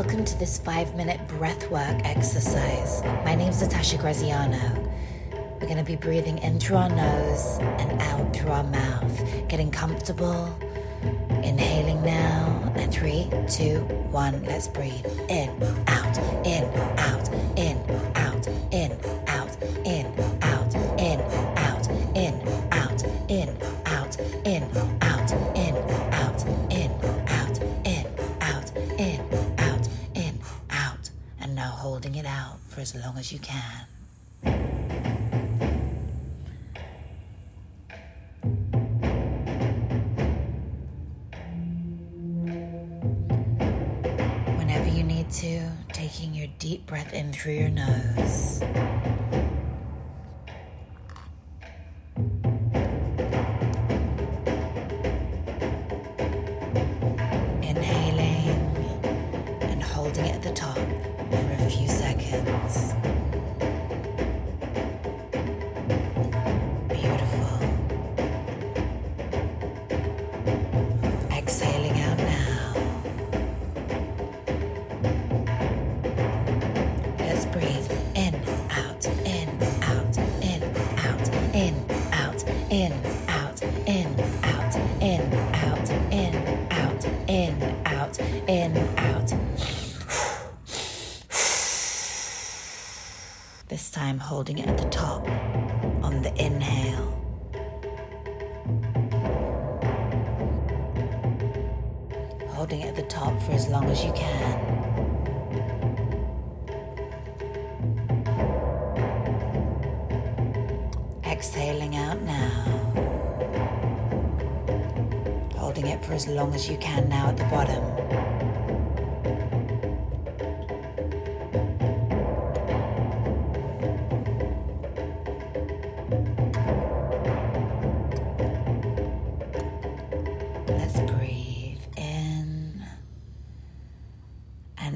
welcome to this five minute breathwork exercise. My name's Natasha Graziano. We're going to be breathing in through our nose and out through our mouth, getting comfortable. Inhaling now. At three, two, one, let's breathe. In, out, in, out, in, out, in, out, in, out, in, out, in, out, in, out, in, out, in, out, in, out, in, out, in. And holding it out for as long as you can. Whenever you need to, taking your deep breath in through your nose. Seconds. Beautiful. Exhaling out now. Let's breathe in, out, in, out, in, out, in, out, in, out, in, out, in, out, time holding it at the top on the inhale. Holding it at the top for as long as you can. Exhaling out now. Holding it for as long as you can now at the bottom.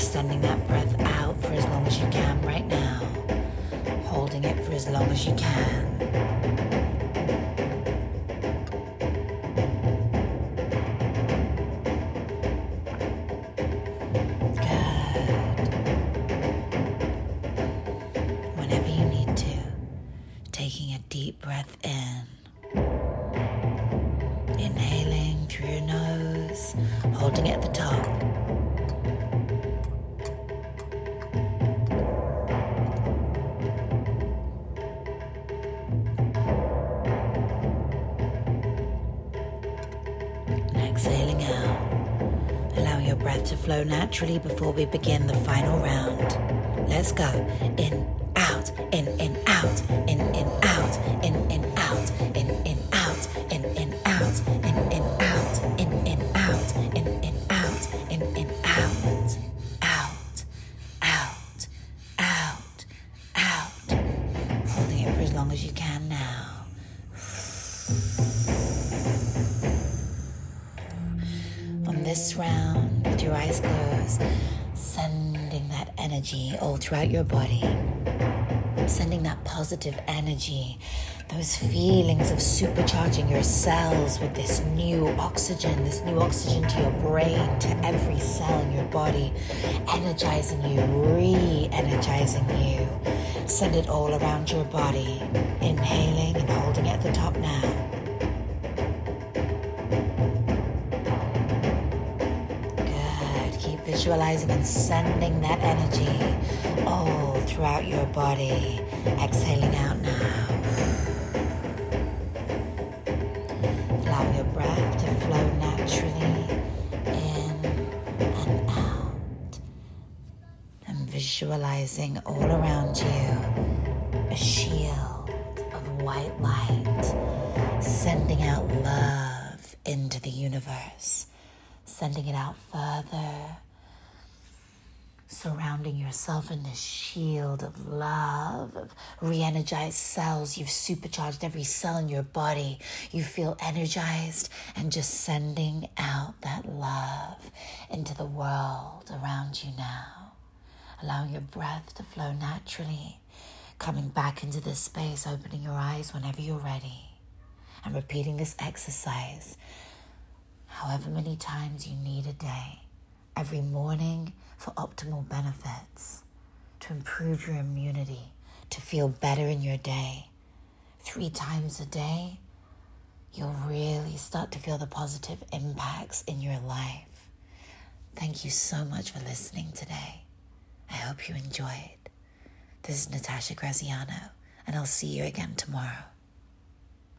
Extending that breath out for as long as you can right now. Holding it for as long as you can. Good. Whenever exhaling out. Allow your breath to flow naturally before we begin the final round. Let's go. In, out, in, in, out, in, in, out, in, in, out, in, in, out, in, in, out, in, in, out, in, in, out, in, in, out, in, in, out, out, out, out, out. Holding it for as long as you can now. With your eyes closed, sending that energy all throughout your body, sending that positive energy, those feelings of supercharging your cells with this new oxygen, this new oxygen to your brain, to every cell in your body, energizing you, re energizing you. Send it all around your body, inhaling visualizing and sending that energy all throughout your body. Exhaling out now. Allow your breath to flow naturally in and out. And visualizing all around you a shield of white light sending out love into the universe, sending it out further, surrounding yourself in this shield of love, of re energized cells. You've supercharged every cell in your body. You feel energized and just sending out that love into the world around you now. Allowing your breath to flow naturally, coming back into this space, opening your eyes whenever you're ready, and repeating this exercise however many times you need a day, every morning for optimal benefits, to improve your immunity, to feel better in your day. Three times a day, you'll really start to feel the positive impacts in your life. Thank you so much for listening today. I hope you enjoyed. This is Natasha Graziano, and I'll see you again tomorrow.